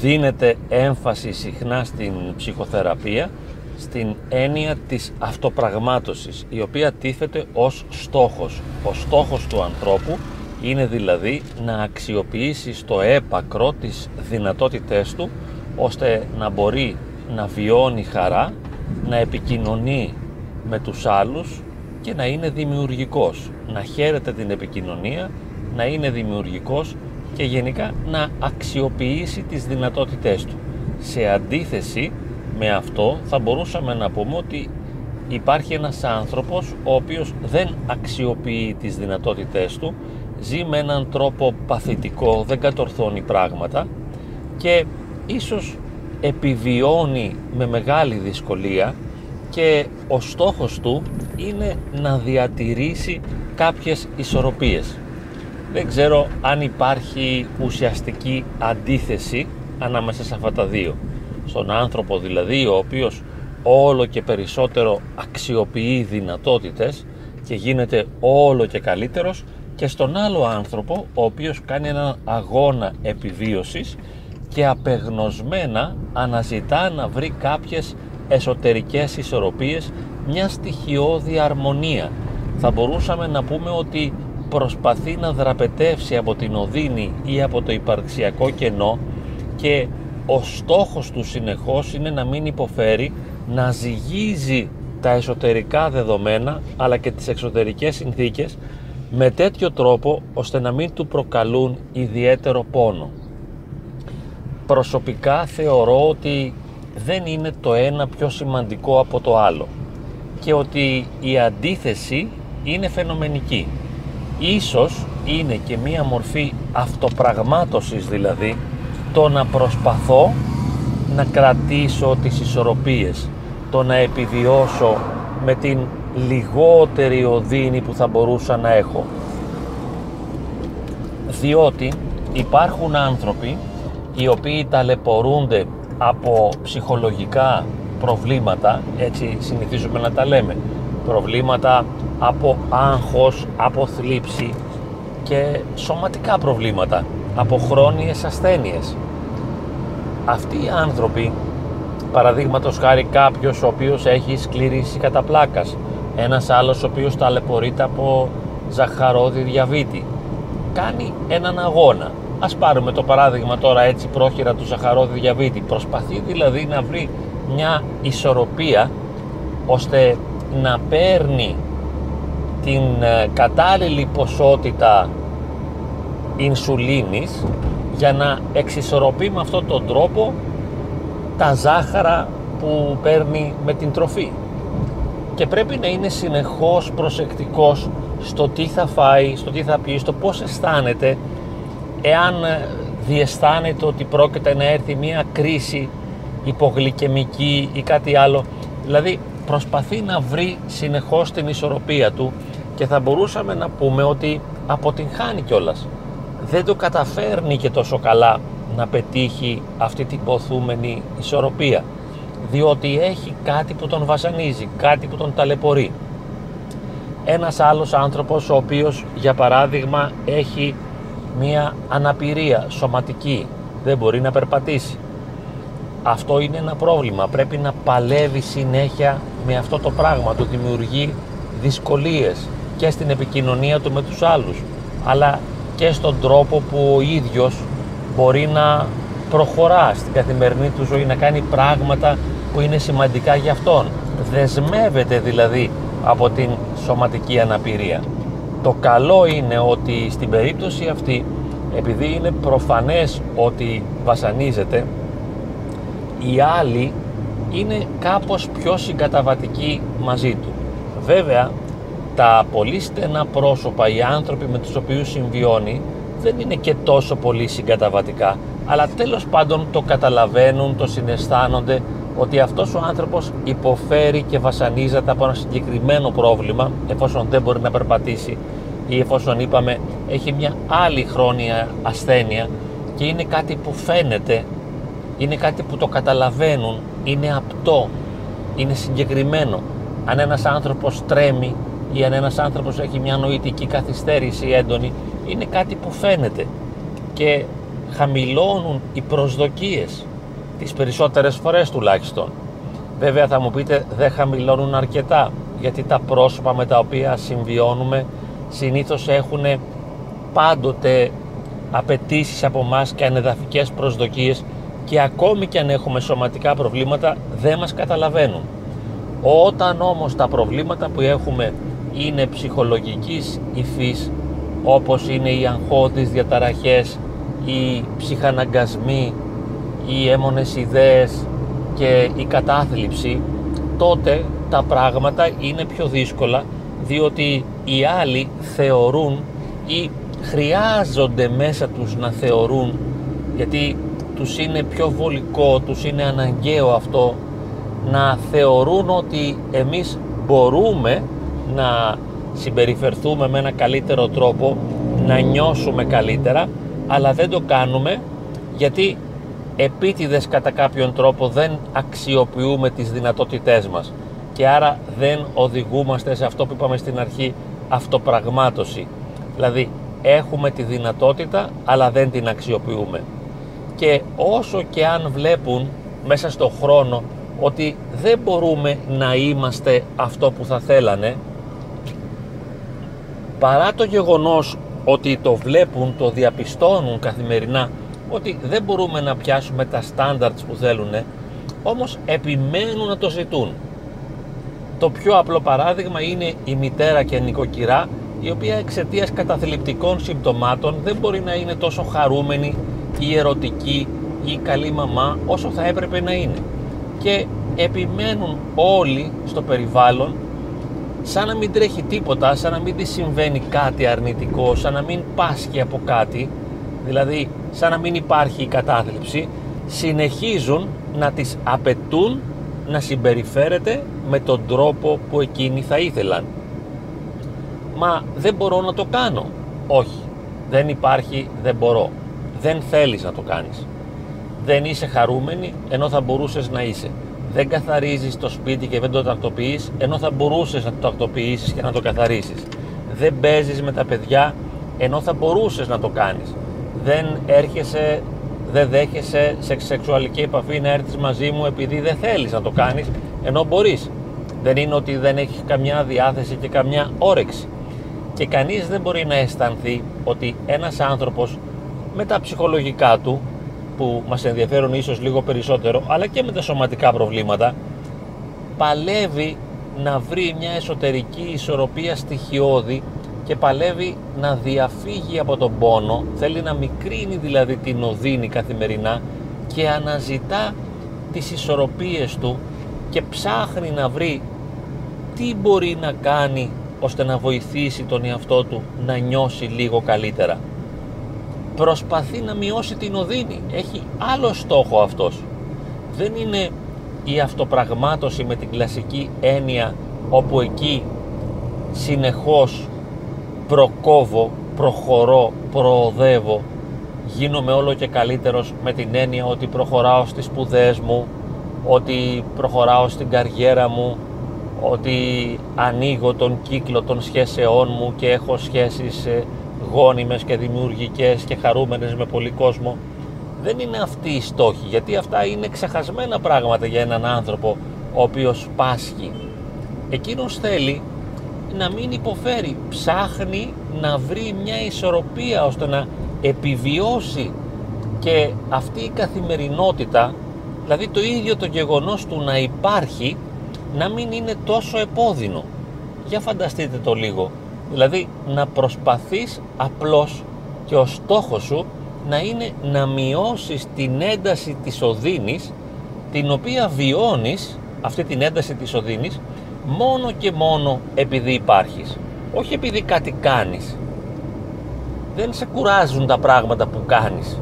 δίνεται έμφαση συχνά στην ψυχοθεραπεία στην έννοια της αυτοπραγμάτωσης η οποία τίθεται ως στόχος. Ο στόχος του ανθρώπου είναι δηλαδή να αξιοποιήσει στο έπακρο τις δυνατότητές του ώστε να μπορεί να βιώνει χαρά, να επικοινωνεί με τους άλλους και να είναι δημιουργικός, να χαίρεται την επικοινωνία, να είναι δημιουργικός και γενικά να αξιοποιήσει τις δυνατότητές του. Σε αντίθεση με αυτό θα μπορούσαμε να πούμε ότι υπάρχει ένας άνθρωπος ο οποίος δεν αξιοποιεί τις δυνατότητές του, ζει με έναν τρόπο παθητικό, δεν κατορθώνει πράγματα και ίσως επιβιώνει με μεγάλη δυσκολία και ο στόχος του είναι να διατηρήσει κάποιες ισορροπίες. Δεν ξέρω αν υπάρχει ουσιαστική αντίθεση ανάμεσα σε αυτά τα δύο. Στον άνθρωπο δηλαδή ο οποίος όλο και περισσότερο αξιοποιεί δυνατότητες και γίνεται όλο και καλύτερος και στον άλλο άνθρωπο ο οποίος κάνει έναν αγώνα επιβίωσης και απεγνωσμένα αναζητά να βρει κάποιες εσωτερικές ισορροπίες, μια στοιχειώδη αρμονία. Θα μπορούσαμε να πούμε ότι προσπαθεί να δραπετεύσει από την οδύνη ή από το υπαρξιακό κενό και ο στόχος του συνεχώς είναι να μην υποφέρει, να ζυγίζει τα εσωτερικά δεδομένα αλλά και τις εξωτερικές συνθήκες με τέτοιο τρόπο ώστε να μην του προκαλούν ιδιαίτερο πόνο. Προσωπικά θεωρώ ότι δεν είναι το ένα πιο σημαντικό από το άλλο και ότι η αντίθεση είναι φαινομενική. Ίσως είναι και μία μορφή αυτοπραγμάτωσης δηλαδή το να προσπαθώ να κρατήσω τις ισορροπίες, το να επιβιώσω με την λιγότερη οδύνη που θα μπορούσα να έχω. Διότι υπάρχουν άνθρωποι οι οποίοι ταλαιπωρούνται από ψυχολογικά προβλήματα, έτσι συνηθίζουμε να τα λέμε, προβλήματα από άγχος, από θλίψη και σωματικά προβλήματα, από χρόνιες ασθένειες. Αυτοί οι άνθρωποι, παραδείγματος χάρη κάποιος ο οποίος έχει σκληρήσει κατά πλάκας, ένας άλλος ο οποίος ταλαιπωρείται από ζαχαρόδι διαβήτη, κάνει έναν αγώνα. Ας πάρουμε το παράδειγμα τώρα έτσι πρόχειρα του ζαχαρόδι διαβήτη. Προσπαθεί δηλαδή να βρει μια ισορροπία ώστε να παίρνει την ε, κατάλληλη ποσότητα ινσουλίνης για να εξισορροπεί με αυτόν τον τρόπο τα ζάχαρα που παίρνει με την τροφή. Και πρέπει να είναι συνεχώς προσεκτικός στο τι θα φάει, στο τι θα πει, στο πώς αισθάνεται εάν ε, διαισθάνεται ότι πρόκειται να έρθει μια κρίση υπογλυκαιμική ή κάτι άλλο. Δηλαδή προσπαθεί να βρει συνεχώς την ισορροπία του και θα μπορούσαμε να πούμε ότι αποτυγχάνει κιόλας. Δεν το καταφέρνει και τόσο καλά να πετύχει αυτή την ποθούμενη ισορροπία. Διότι έχει κάτι που τον βασανίζει, κάτι που τον ταλαιπωρεί. Ένας άλλος άνθρωπος ο οποίος για παράδειγμα έχει μία αναπηρία σωματική, δεν μπορεί να περπατήσει. Αυτό είναι ένα πρόβλημα, πρέπει να παλεύει συνέχεια με αυτό το πράγμα, του δημιουργεί δυσκολίες και στην επικοινωνία του με τους άλλους, αλλά και στον τρόπο που ο ίδιος μπορεί να προχωρά στην καθημερινή του ζωή, να κάνει πράγματα που είναι σημαντικά για αυτόν. Δεσμεύεται δηλαδή από την σωματική αναπηρία. Το καλό είναι ότι στην περίπτωση αυτή, επειδή είναι προφανές ότι βασανίζεται, οι άλλοι είναι κάπως πιο συγκαταβατικοί μαζί του. Βέβαια, τα πολύ στενά πρόσωπα, οι άνθρωποι με τους οποίους συμβιώνει, δεν είναι και τόσο πολύ συγκαταβατικά, αλλά τέλος πάντων το καταλαβαίνουν, το συναισθάνονται ότι αυτός ο άνθρωπος υποφέρει και βασανίζεται από ένα συγκεκριμένο πρόβλημα εφόσον δεν μπορεί να περπατήσει ή εφόσον είπαμε έχει μια άλλη χρόνια ασθένεια και είναι κάτι που φαίνεται, είναι κάτι που το καταλαβαίνουν, είναι απτό, είναι συγκεκριμένο. Αν ένας άνθρωπος τρέμει ή αν ένας άνθρωπος έχει μια νοητική καθυστέρηση έντονη, είναι κάτι που φαίνεται και χαμηλώνουν οι προσδοκίες τις περισσότερες φορές τουλάχιστον βέβαια θα μου πείτε δεν χαμηλώνουν αρκετά γιατί τα πρόσωπα με τα οποία συμβιώνουμε συνήθως έχουν πάντοτε απαιτήσεις από εμά και ανεδαφικές προσδοκίες και ακόμη και αν έχουμε σωματικά προβλήματα δεν μας καταλαβαίνουν. Όταν όμως τα προβλήματα που έχουμε είναι ψυχολογικής υφής όπως είναι οι αγχώδεις διαταραχές, οι ψυχαναγκασμοί, οι έμονες ιδέες και η κατάθλιψη τότε τα πράγματα είναι πιο δύσκολα διότι οι άλλοι θεωρούν ή χρειάζονται μέσα τους να θεωρούν γιατί τους είναι πιο βολικό, τους είναι αναγκαίο αυτό να θεωρούν ότι εμείς μπορούμε να συμπεριφερθούμε με ένα καλύτερο τρόπο, να νιώσουμε καλύτερα, αλλά δεν το κάνουμε γιατί επίτηδες κατά κάποιον τρόπο δεν αξιοποιούμε τις δυνατότητές μας και άρα δεν οδηγούμαστε σε αυτό που είπαμε στην αρχή αυτοπραγμάτωση. Δηλαδή έχουμε τη δυνατότητα αλλά δεν την αξιοποιούμε. Και όσο και αν βλέπουν μέσα στο χρόνο ότι δεν μπορούμε να είμαστε αυτό που θα θέλανε παρά το γεγονός ότι το βλέπουν, το διαπιστώνουν καθημερινά ότι δεν μπορούμε να πιάσουμε τα standards που θέλουν όμως επιμένουν να το ζητούν. Το πιο απλό παράδειγμα είναι η μητέρα και η νοικοκυρά η οποία εξαιτίας καταθλιπτικών συμπτωμάτων δεν μπορεί να είναι τόσο χαρούμενη ή ερωτική ή καλή μαμά όσο θα έπρεπε να είναι. Και επιμένουν όλοι στο περιβάλλον σαν να μην τρέχει τίποτα, σαν να μην της συμβαίνει κάτι αρνητικό, σαν να μην πάσχει από κάτι, δηλαδή σαν να μην υπάρχει η κατάθλιψη, συνεχίζουν να τις απαιτούν να συμπεριφέρεται με τον τρόπο που εκείνοι θα ήθελαν. Μα δεν μπορώ να το κάνω. Όχι. Δεν υπάρχει, δεν μπορώ. Δεν θέλεις να το κάνεις. Δεν είσαι χαρούμενη ενώ θα μπορούσες να είσαι. Δεν καθαρίζεις το σπίτι και δεν το τακτοποιείς ενώ θα μπορούσες να το τακτοποιήσεις και να το καθαρίσεις. Δεν παίζεις με τα παιδιά ενώ θα μπορούσες να το κάνεις. Δεν έρχεσαι, δεν δέχεσαι σε σεξουαλική επαφή να έρθεις μαζί μου επειδή δεν θέλεις να το κάνεις ενώ μπορείς. Δεν είναι ότι δεν έχεις καμιά διάθεση και καμιά όρεξη και κανείς δεν μπορεί να αισθανθεί ότι ένας άνθρωπος με τα ψυχολογικά του που μας ενδιαφέρουν ίσως λίγο περισσότερο αλλά και με τα σωματικά προβλήματα παλεύει να βρει μια εσωτερική ισορροπία στοιχειώδη και παλεύει να διαφύγει από τον πόνο θέλει να μικρύνει δηλαδή την οδύνη καθημερινά και αναζητά τις ισορροπίες του και ψάχνει να βρει τι μπορεί να κάνει ώστε να βοηθήσει τον εαυτό του να νιώσει λίγο καλύτερα. Προσπαθεί να μειώσει την οδύνη. Έχει άλλο στόχο αυτός. Δεν είναι η αυτοπραγμάτωση με την κλασική έννοια όπου εκεί συνεχώς προκόβω, προχωρώ, προοδεύω, γίνομαι όλο και καλύτερος με την έννοια ότι προχωράω στις σπουδές μου, ότι προχωράω στην καριέρα μου, ότι ανοίγω τον κύκλο των σχέσεών μου και έχω σχέσεις ε, γόνιμες και δημιουργικές και χαρούμενες με πολύ κόσμο. Δεν είναι αυτή η στόχη, γιατί αυτά είναι ξεχασμένα πράγματα για έναν άνθρωπο ο οποίος πάσχει. Εκείνος θέλει να μην υποφέρει, ψάχνει να βρει μια ισορροπία ώστε να επιβιώσει και αυτή η καθημερινότητα, δηλαδή το ίδιο το γεγονός του να υπάρχει να μην είναι τόσο επώδυνο. Για φανταστείτε το λίγο. Δηλαδή να προσπαθείς απλώς και ο στόχος σου να είναι να μειώσεις την ένταση της οδύνης την οποία βιώνεις αυτή την ένταση της οδύνης μόνο και μόνο επειδή υπάρχεις. Όχι επειδή κάτι κάνεις. Δεν σε κουράζουν τα πράγματα που κάνεις.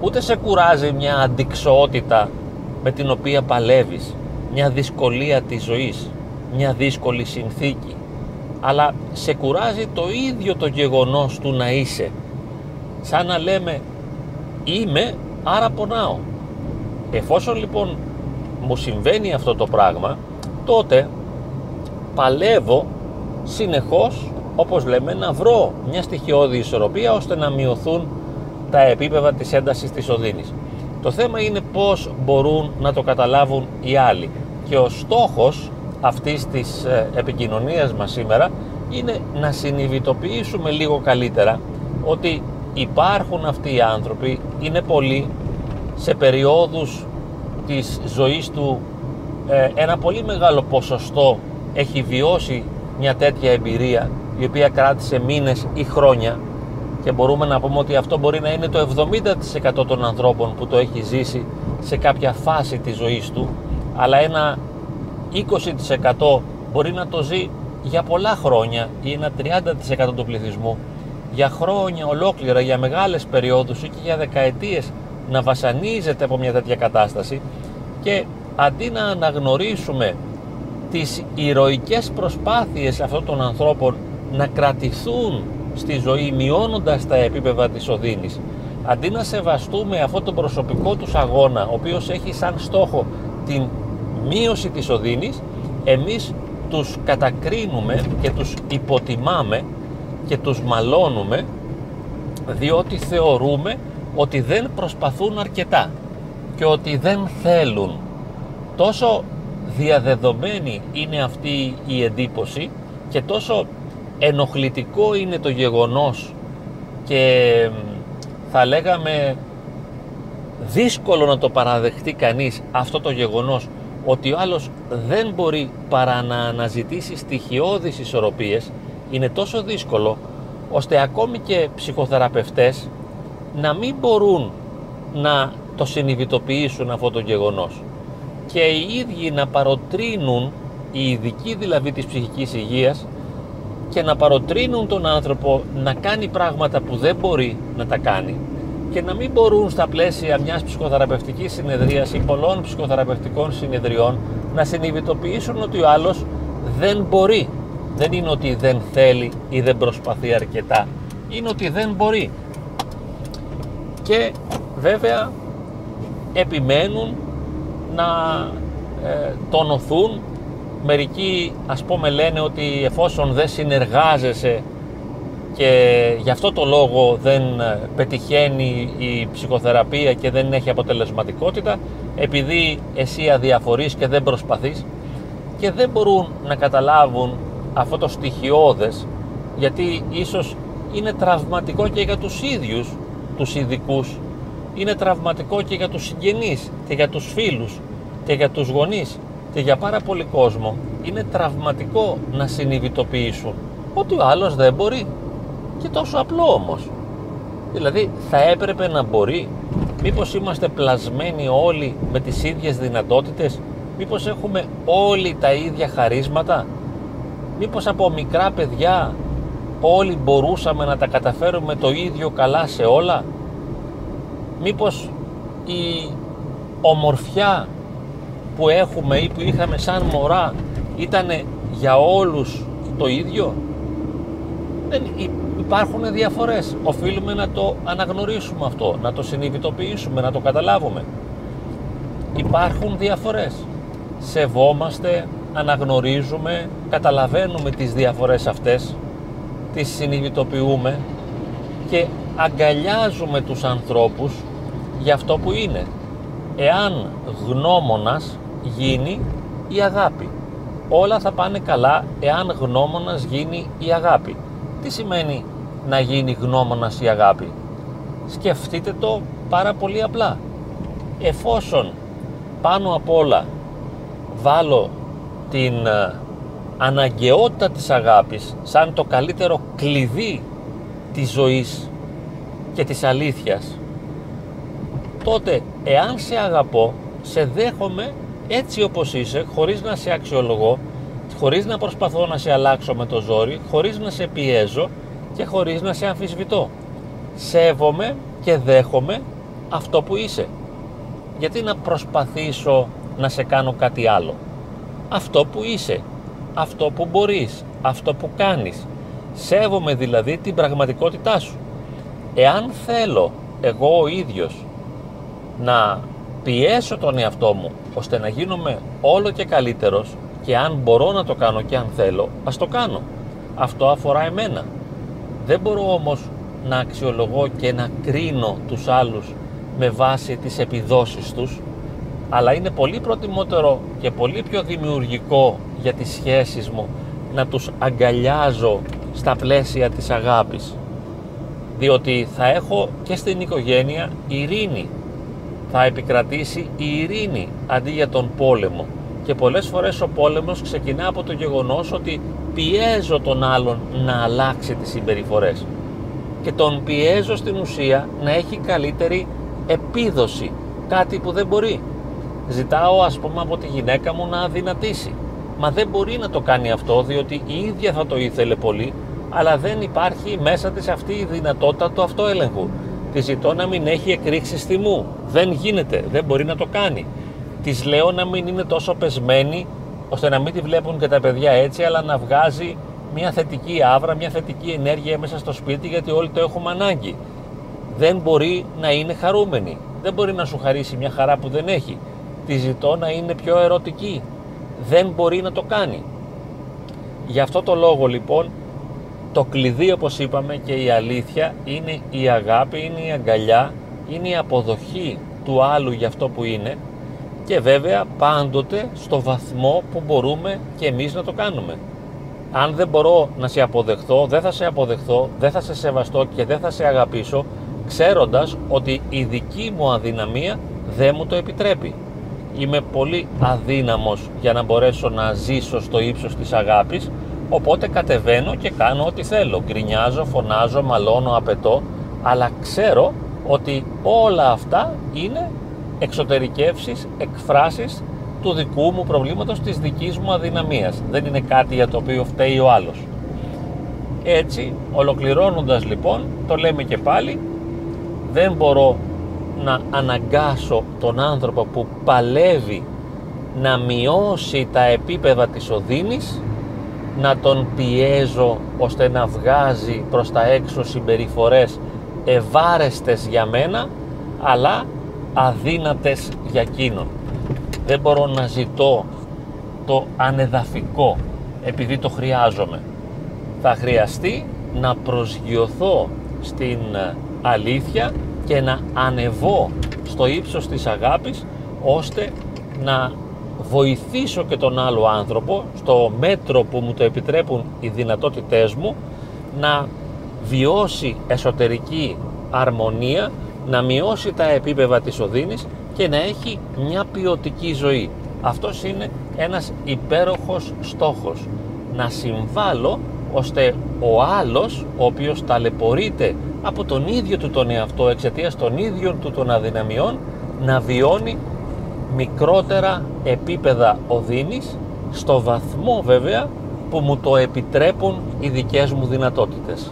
Ούτε σε κουράζει μια αντικσότητα με την οποία παλεύεις μια δυσκολία της ζωής, μια δύσκολη συνθήκη, αλλά σε κουράζει το ίδιο το γεγονός του να είσαι. Σαν να λέμε είμαι άρα πονάω. Εφόσον λοιπόν μου συμβαίνει αυτό το πράγμα, τότε παλεύω συνεχώς, όπως λέμε, να βρω μια στοιχειώδη ισορροπία ώστε να μειωθούν τα επίπεδα της έντασης της οδύνης. Το θέμα είναι πώς μπορούν να το καταλάβουν οι άλλοι. Και ο στόχος αυτής της ε, επικοινωνίας μας σήμερα είναι να συνειδητοποιήσουμε λίγο καλύτερα ότι υπάρχουν αυτοί οι άνθρωποι, είναι πολλοί σε περιόδους της ζωής του ε, ένα πολύ μεγάλο ποσοστό έχει βιώσει μια τέτοια εμπειρία η οποία κράτησε μήνες ή χρόνια και μπορούμε να πούμε ότι αυτό μπορεί να είναι το 70% των ανθρώπων που το έχει ζήσει σε κάποια φάση της ζωής του αλλά ένα 20% μπορεί να το ζει για πολλά χρόνια ή ένα 30% του πληθυσμού. Για χρόνια ολόκληρα, για μεγάλες περιόδους ή και για δεκαετίες να βασανίζεται από μια τέτοια κατάσταση και αντί να αναγνωρίσουμε τις ηρωικές προσπάθειες αυτών των ανθρώπων να κρατηθούν στη ζωή μειώνοντας τα επίπεδα της οδύνης αντί να σεβαστούμε αυτό τον προσωπικό τους αγώνα ο οποίος έχει σαν στόχο την μείωση της οδύνης εμείς τους κατακρίνουμε και τους υποτιμάμε και τους μαλώνουμε διότι θεωρούμε ότι δεν προσπαθούν αρκετά και ότι δεν θέλουν. Τόσο διαδεδομένη είναι αυτή η εντύπωση και τόσο ενοχλητικό είναι το γεγονός και θα λέγαμε δύσκολο να το παραδεχτεί κανείς αυτό το γεγονός ότι ο άλλος δεν μπορεί παρά να αναζητήσει στοιχειώδεις ισορροπίες είναι τόσο δύσκολο ώστε ακόμη και ψυχοθεραπευτές να μην μπορούν να το συνειδητοποιήσουν αυτό το γεγονός. Και οι ίδιοι να παροτρύνουν οι ειδικοί δηλαδή της ψυχικής υγείας και να παροτρύνουν τον άνθρωπο να κάνει πράγματα που δεν μπορεί να τα κάνει και να μην μπορούν στα πλαίσια μιας ψυχοθεραπευτικής συνεδρίας ή πολλών ψυχοθεραπευτικών συνεδριών να συνειδητοποιήσουν ότι ο άλλος δεν μπορεί. Δεν είναι ότι δεν θέλει ή δεν προσπαθεί αρκετά. Είναι ότι δεν μπορεί. Και βέβαια επιμένουν να ε, τονωθούν μερικοί ας πούμε λένε ότι εφόσον δεν συνεργάζεσαι και γι' αυτό το λόγο δεν ε, πετυχαίνει η ψυχοθεραπεία και δεν έχει αποτελεσματικότητα επειδή εσύ αδιαφορείς και δεν προσπαθείς και δεν μπορούν να καταλάβουν αυτό το στοιχειώδες γιατί ίσως είναι τραυματικό και για τους ίδιους τους ειδικούς, είναι τραυματικό και για τους συγγενείς και για τους φίλους και για τους γονείς και για πάρα πολύ κόσμο. Είναι τραυματικό να συνειδητοποιήσουν ότι ο άλλος δεν μπορεί και τόσο απλό όμως. Δηλαδή θα έπρεπε να μπορεί μήπως είμαστε πλασμένοι όλοι με τις ίδιες δυνατότητες μήπως έχουμε όλοι τα ίδια χαρίσματα μήπως από μικρά παιδιά όλοι μπορούσαμε να τα καταφέρουμε το ίδιο καλά σε όλα μήπως η ομορφιά που έχουμε ή που είχαμε σαν μωρά ήταν για όλους το ίδιο. Δεν υπάρχουν διαφορές οφείλουμε να το αναγνωρίσουμε αυτό να το συνειδητοποιήσουμε, να το καταλάβουμε υπάρχουν διαφορές σεβόμαστε, αναγνωρίζουμε καταλαβαίνουμε τις διαφορές αυτές τις συνειδητοποιούμε και αγκαλιάζουμε τους ανθρώπους για αυτό που είναι εάν γνώμονας γίνει η αγάπη. Όλα θα πάνε καλά εάν γνώμονας γίνει η αγάπη. Τι σημαίνει να γίνει γνώμονας η αγάπη. Σκεφτείτε το πάρα πολύ απλά. Εφόσον πάνω απ' όλα βάλω την ε, αναγκαιότητα της αγάπης σαν το καλύτερο κλειδί της ζωής και της αλήθειας τότε εάν σε αγαπώ σε δέχομαι έτσι όπως είσαι, χωρίς να σε αξιολογώ, χωρίς να προσπαθώ να σε αλλάξω με το ζόρι, χωρίς να σε πιέζω και χωρίς να σε αμφισβητώ. Σέβομαι και δέχομαι αυτό που είσαι. Γιατί να προσπαθήσω να σε κάνω κάτι άλλο; Αυτό που είσαι, αυτό που μπορείς, αυτό που κάνεις. Σέβομαι δηλαδή την πραγματικότητά σου. Εάν θέλω εγώ ο ίδιος να πιέσω τον εαυτό μου ώστε να γίνομαι όλο και καλύτερος και αν μπορώ να το κάνω και αν θέλω, ας το κάνω. Αυτό αφορά εμένα. Δεν μπορώ όμως να αξιολογώ και να κρίνω τους άλλους με βάση τις επιδόσεις τους αλλά είναι πολύ προτιμότερο και πολύ πιο δημιουργικό για τις σχέσεις μου να τους αγκαλιάζω στα πλαίσια της αγάπης. Διότι θα έχω και στην οικογένεια ειρήνη. Θα επικρατήσει η ειρήνη αντί για τον πόλεμο και πολλές φορές ο πόλεμος ξεκινά από το γεγονός ότι πιέζω τον άλλον να αλλάξει τις συμπεριφορές. Και τον πιέζω στην ουσία να έχει καλύτερη επίδοση κάτι που δεν μπορεί. Ζητάω ας πούμε από τη γυναίκα μου να αδυνατήσει. Μα δεν μπορεί να το κάνει αυτό διότι η ίδια θα το ήθελε πολύ αλλά δεν υπάρχει μέσα της αυτή η δυνατότητα του αυτοέλεγχου. Τη ζητώ να μην έχει εκρήξεις θυμού. Δεν γίνεται, δεν μπορεί να το κάνει της λέω να μην είναι τόσο πεσμένη ώστε να μην τη βλέπουν και τα παιδιά έτσι αλλά να βγάζει μια θετική άβρα, μια θετική ενέργεια μέσα στο σπίτι γιατί όλοι το έχουμε ανάγκη. Δεν μπορεί να είναι χαρούμενη. Δεν μπορεί να σου χαρίσει μια χαρά που δεν έχει. Τη ζητώ να είναι πιο ερωτική. Δεν μπορεί να το κάνει. Γι' αυτό το λόγο λοιπόν το κλειδί όπως είπαμε και η αλήθεια είναι η αγάπη, είναι η αγκαλιά, είναι η αποδοχή του άλλου για αυτό που είναι και βέβαια πάντοτε στο βαθμό που μπορούμε και εμείς να το κάνουμε. Αν δεν μπορώ να σε αποδεχθώ, δεν θα σε αποδεχθώ, δεν θα σε σεβαστώ και δεν θα σε αγαπήσω, ξέροντας ότι η δική μου αδυναμία δεν μου το επιτρέπει. Είμαι πολύ αδύναμος για να μπορέσω να ζήσω στο ύψος της αγάπης, οπότε κατεβαίνω και κάνω ό,τι θέλω. Γκρινιάζω, φωνάζω, μαλώνω, απαιτώ, αλλά ξέρω ότι όλα αυτά είναι εξωτερικεύσεις, εκφράσεις του δικού μου προβλήματος, της δικής μου αδυναμίας. Δεν είναι κάτι για το οποίο φταίει ο άλλος. Έτσι, ολοκληρώνοντας λοιπόν, το λέμε και πάλι, δεν μπορώ να αναγκάσω τον άνθρωπο που παλεύει να μειώσει τα επίπεδα της οδύνης, να τον πιέζω ώστε να βγάζει προς τα έξω συμπεριφορές ευάρεστες για μένα, αλλά αδύνατες για εκείνον. Δεν μπορώ να ζητώ το ανεδαφικό επειδή το χρειάζομαι. Θα χρειαστεί να προσγειωθώ στην αλήθεια και να ανεβώ στο ύψος της αγάπης ώστε να βοηθήσω και τον άλλο άνθρωπο στο μέτρο που μου το επιτρέπουν οι δυνατότητές μου να βιώσει εσωτερική αρμονία να μειώσει τα επίπεδα της οδύνης και να έχει μια ποιοτική ζωή. Αυτός είναι ένας υπέροχος στόχος. Να συμβάλλω ώστε ο άλλος, ο οποίος ταλαιπωρείται από τον ίδιο του τον εαυτό εξαιτίας των ίδιων του των αδυναμιών, να βιώνει μικρότερα επίπεδα οδύνης στο βαθμό βέβαια που μου το επιτρέπουν οι δικές μου δυνατότητες.